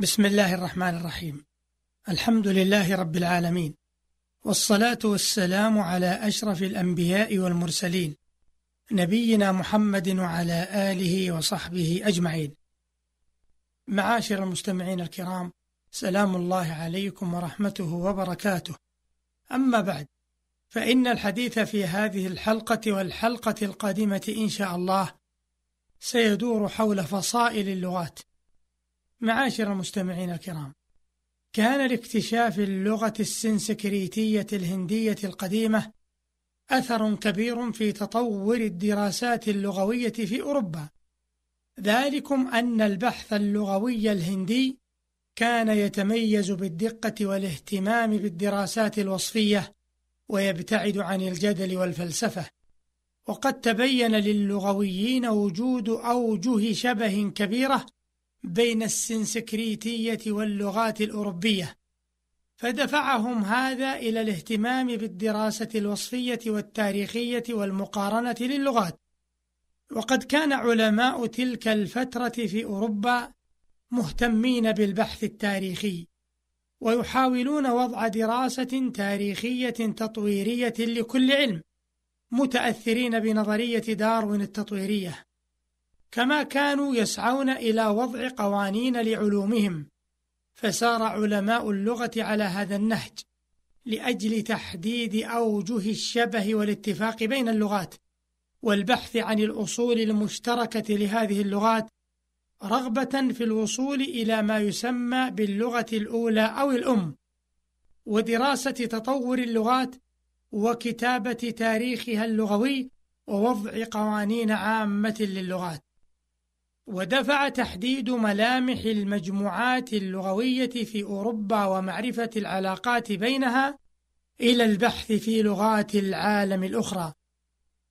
بسم الله الرحمن الرحيم. الحمد لله رب العالمين. والصلاة والسلام على أشرف الأنبياء والمرسلين نبينا محمد وعلى آله وصحبه أجمعين. معاشر المستمعين الكرام سلام الله عليكم ورحمته وبركاته. أما بعد فإن الحديث في هذه الحلقة والحلقة القادمة إن شاء الله سيدور حول فصائل اللغات. معاشر المستمعين الكرام. كان لاكتشاف اللغة السنسكريتية الهندية القديمة أثر كبير في تطور الدراسات اللغوية في أوروبا. ذلكم أن البحث اللغوي الهندي كان يتميز بالدقة والاهتمام بالدراسات الوصفية ويبتعد عن الجدل والفلسفة. وقد تبين للغويين وجود أوجه شبه كبيرة بين السنسكريتية واللغات الأوروبية فدفعهم هذا إلى الاهتمام بالدراسة الوصفية والتاريخية والمقارنة للغات. وقد كان علماء تلك الفترة في أوروبا مهتمين بالبحث التاريخي ويحاولون وضع دراسة تاريخية تطويرية لكل علم متأثرين بنظرية داروين التطويرية. كما كانوا يسعون إلى وضع قوانين لعلومهم فسار علماء اللغة على هذا النهج لأجل تحديد أوجه الشبه والاتفاق بين اللغات والبحث عن الأصول المشتركة لهذه اللغات رغبة في الوصول إلى ما يسمى باللغة الأولى أو الأم ودراسة تطور اللغات وكتابة تاريخها اللغوي ووضع قوانين عامة للغات. ودفع تحديد ملامح المجموعات اللغوية في أوروبا ومعرفة العلاقات بينها إلى البحث في لغات العالم الأخرى.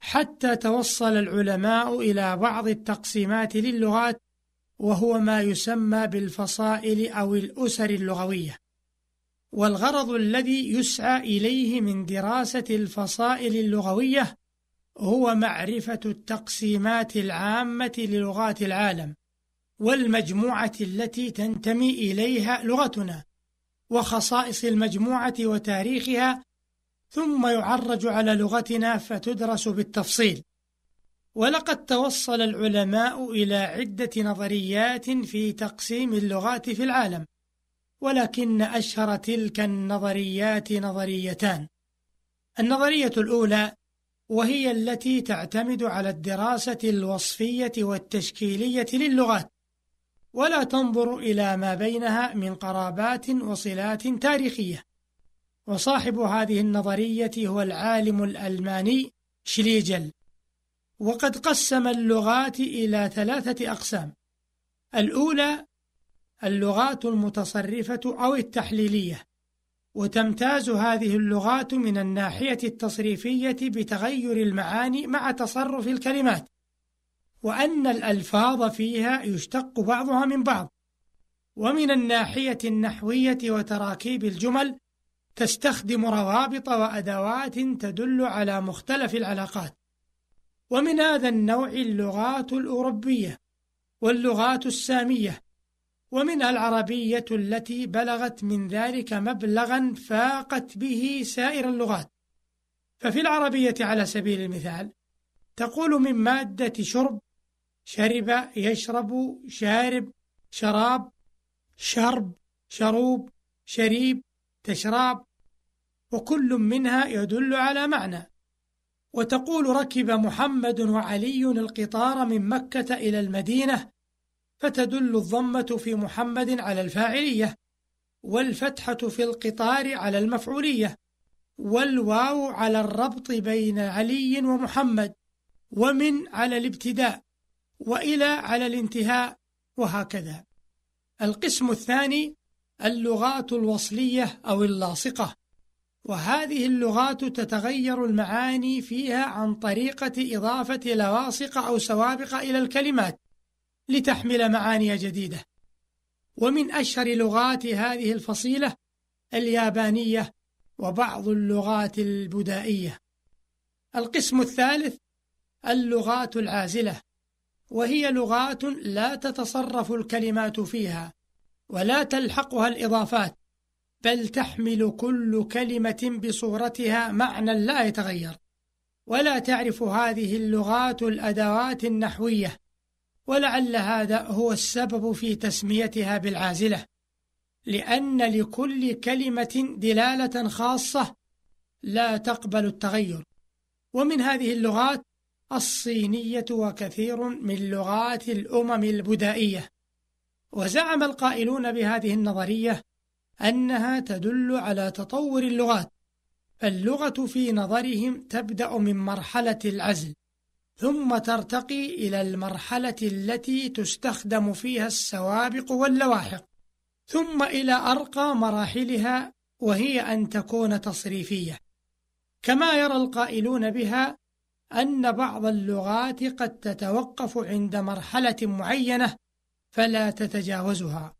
حتى توصل العلماء إلى بعض التقسيمات للغات وهو ما يسمى بالفصائل أو الأسر اللغوية. والغرض الذي يسعى إليه من دراسة الفصائل اللغوية هو معرفة التقسيمات العامة للغات العالم والمجموعة التي تنتمي إليها لغتنا وخصائص المجموعة وتاريخها ثم يعرج على لغتنا فتدرس بالتفصيل. ولقد توصل العلماء إلى عدة نظريات في تقسيم اللغات في العالم ولكن أشهر تلك النظريات نظريتان. النظرية الأولى وهي التي تعتمد على الدراسة الوصفية والتشكيلية للغات. ولا تنظر إلى ما بينها من قرابات وصلات تاريخية. وصاحب هذه النظرية هو العالم الألماني شليجل. وقد قسم اللغات إلى ثلاثة أقسام. الأولى اللغات المتصرفة أو التحليلية. وتمتاز هذه اللغات من الناحية التصريفية بتغير المعاني مع تصرف الكلمات وأن الألفاظ فيها يشتق بعضها من بعض. ومن الناحية النحوية وتراكيب الجمل تستخدم روابط وأدوات تدل على مختلف العلاقات. ومن هذا النوع اللغات الأوروبية واللغات السامية ومنها العربية التي بلغت من ذلك مبلغا فاقت به سائر اللغات. ففي العربية على سبيل المثال تقول من مادة شرب شرب يشرب شارب شراب شرب شروب شريب تشراب وكل منها يدل على معنى. وتقول ركب محمد وعلي القطار من مكة إلى المدينة فتدل الضمة في محمد على الفاعلية والفتحة في القطار على المفعولية والواو على الربط بين علي ومحمد ومن على الابتداء وإلى على الانتهاء وهكذا. القسم الثاني اللغات الوصلية أو اللاصقة وهذه اللغات تتغير المعاني فيها عن طريقة إضافة لواصق أو سوابق إلى الكلمات. لتحمل معاني جديدة. ومن أشهر لغات هذه الفصيلة اليابانية وبعض اللغات البدائية. القسم الثالث اللغات العازلة وهي لغات لا تتصرف الكلمات فيها ولا تلحقها الإضافات بل تحمل كل كلمة بصورتها معنى لا يتغير. ولا تعرف هذه اللغات الأدوات النحوية. ولعل هذا هو السبب في تسميتها بالعازلة لأن لكل كلمة دلالة خاصة لا تقبل التغير. ومن هذه اللغات الصينية وكثير من لغات الأمم البدائية. وزعم القائلون بهذه النظرية أنها تدل على تطور اللغات فاللغة في نظرهم تبدأ من مرحلة العزل. ثم ترتقي إلى المرحلة التي تستخدم فيها السوابق واللواحق ثم إلى أرقى مراحلها وهي أن تكون تصريفية. كما يرى القائلون بها أن بعض اللغات قد تتوقف عند مرحلة معينة فلا تتجاوزها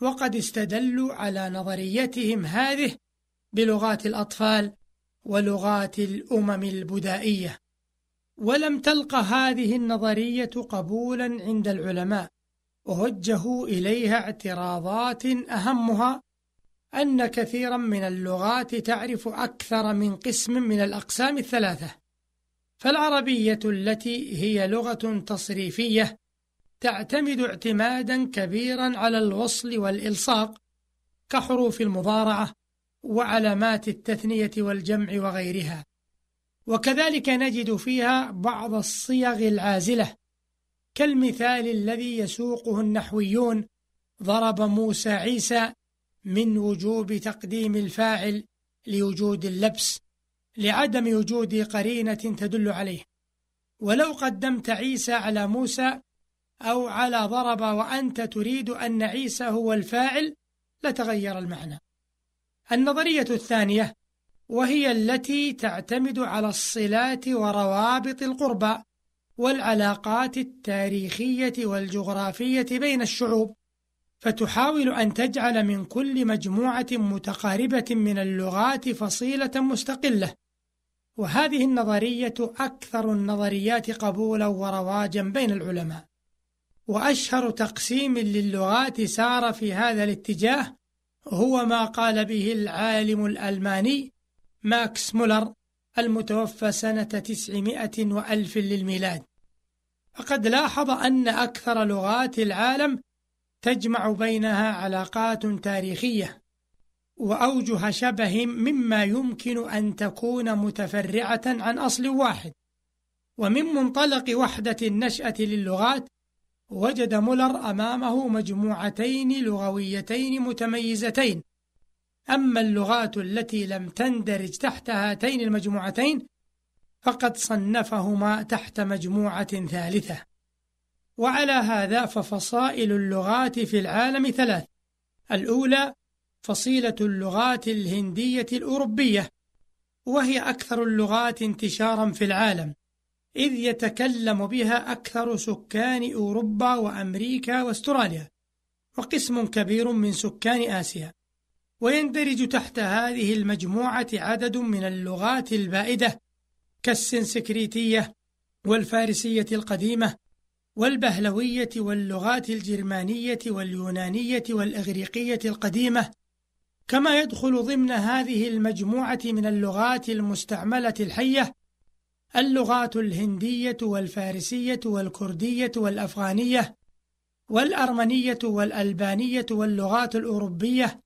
وقد استدلوا على نظريتهم هذه بلغات الأطفال ولغات الأمم البدائية. ولم تلق هذه النظرية قبولا عند العلماء ووجهوا إليها اعتراضات أهمها أن كثيرا من اللغات تعرف أكثر من قسم من الأقسام الثلاثة. فالعربية التي هي لغة تصريفية تعتمد اعتمادا كبيرا على الوصل والإلصاق كحروف المضارعة وعلامات التثنية والجمع وغيرها. وكذلك نجد فيها بعض الصيغ العازلة كالمثال الذي يسوقه النحويون ضرب موسى عيسى من وجوب تقديم الفاعل لوجود اللبس لعدم وجود قرينة تدل عليه. ولو قدمت عيسى على موسى أو على ضرب وأنت تريد أن عيسى هو الفاعل لتغير المعنى. النظرية الثانية وهي التي تعتمد على الصلات وروابط القربى والعلاقات التاريخية والجغرافية بين الشعوب. فتحاول أن تجعل من كل مجموعة متقاربة من اللغات فصيلة مستقلة. وهذه النظرية أكثر النظريات قبولا ورواجا بين العلماء. وأشهر تقسيم للغات سار في هذا الاتجاه هو ما قال به العالم الألماني ماكس مولر المتوفى سنة تسعمائة وألف للميلاد. فقد لاحظ أن أكثر لغات العالم تجمع بينها علاقات تاريخية وأوجه شبه مما يمكن أن تكون متفرعة عن أصل واحد. ومن منطلق وحدة النشأة للغات وجد مولر أمامه مجموعتين لغويتين متميزتين أما اللغات التي لم تندرج تحت هاتين المجموعتين فقد صنفهما تحت مجموعة ثالثة. وعلى هذا ففصائل اللغات في العالم ثلاث. الأولى فصيلة اللغات الهندية الأوروبية وهي أكثر اللغات انتشارا في العالم إذ يتكلم بها أكثر سكان أوروبا وأمريكا واستراليا وقسم كبير من سكان آسيا. ويندرج تحت هذه المجموعة عدد من اللغات البائدة كالسنسكريتية والفارسية القديمة والبهلوية واللغات الجرمانية واليونانية والإغريقية القديمة كما يدخل ضمن هذه المجموعة من اللغات المستعملة الحية اللغات الهندية والفارسية والكردية والأفغانية والأرمنية والألبانية واللغات الأوروبية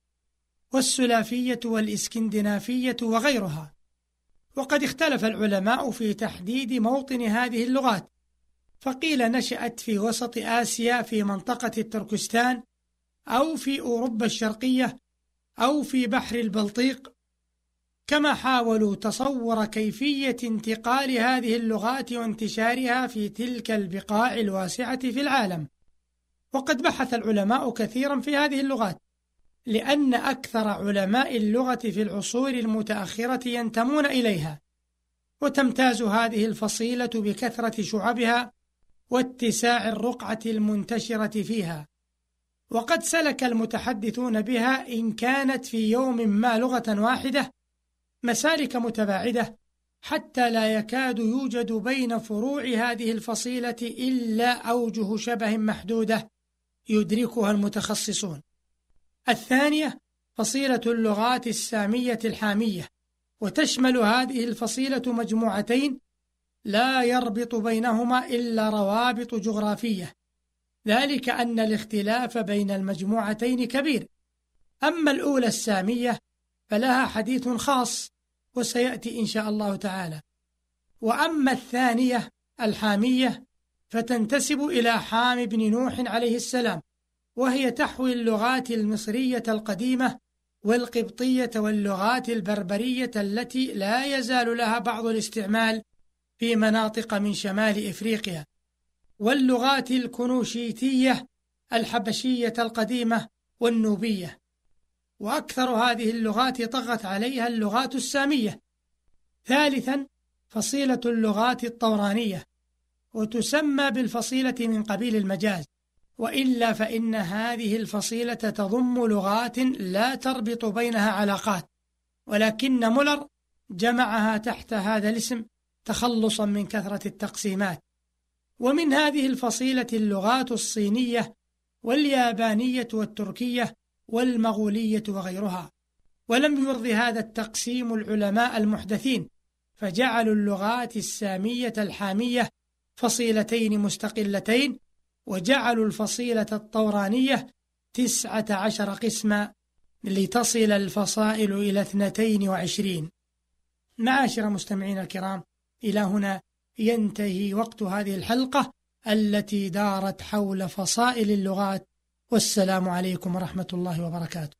والسلافية والإسكندنافية وغيرها. وقد اختلف العلماء في تحديد موطن هذه اللغات. فقيل نشأت في وسط آسيا في منطقة التركستان أو في أوروبا الشرقية أو في بحر البلطيق. كما حاولوا تصور كيفية انتقال هذه اللغات وانتشارها في تلك البقاع الواسعة في العالم. وقد بحث العلماء كثيرا في هذه اللغات. لأن أكثر علماء اللغة في العصور المتأخرة ينتمون إليها وتمتاز هذه الفصيلة بكثرة شعبها واتساع الرقعة المنتشرة فيها. وقد سلك المتحدثون بها إن كانت في يوم ما لغة واحدة مسالك متباعدة حتى لا يكاد يوجد بين فروع هذه الفصيلة إلا أوجه شبه محدودة يدركها المتخصصون. الثانية فصيلة اللغات السامية الحامية وتشمل هذه الفصيلة مجموعتين لا يربط بينهما إلا روابط جغرافية. ذلك أن الاختلاف بين المجموعتين كبير. أما الأولى السامية فلها حديث خاص وسيأتي إن شاء الله تعالى. وأما الثانية الحامية فتنتسب إلى حام بن نوح عليه السلام. وهي تحوي اللغات المصرية القديمة والقبطية واللغات البربرية التي لا يزال لها بعض الاستعمال في مناطق من شمال إفريقيا واللغات الكنوشيتية الحبشية القديمة والنوبية. وأكثر هذه اللغات طغت عليها اللغات السامية. ثالثا فصيلة اللغات الطورانية وتسمى بالفصيلة من قبيل المجاز. وإلا فإن هذه الفصيلة تضم لغات لا تربط بينها علاقات ولكن مولر جمعها تحت هذا الاسم تخلصا من كثرة التقسيمات. ومن هذه الفصيلة اللغات الصينية واليابانية والتركية والمغولية وغيرها. ولم يرضي هذا التقسيم العلماء المحدثين فجعلوا اللغات السامية الحامية فصيلتين مستقلتين وجعلوا الفصيلة الطورانية تسعة عشر قسما لتصل الفصائل إلى اثنتين وعشرين. معاشر مستمعين الكرام إلى هنا ينتهي وقت هذه الحلقة التي دارت حول فصائل اللغات. والسلام عليكم ورحمة الله وبركاته.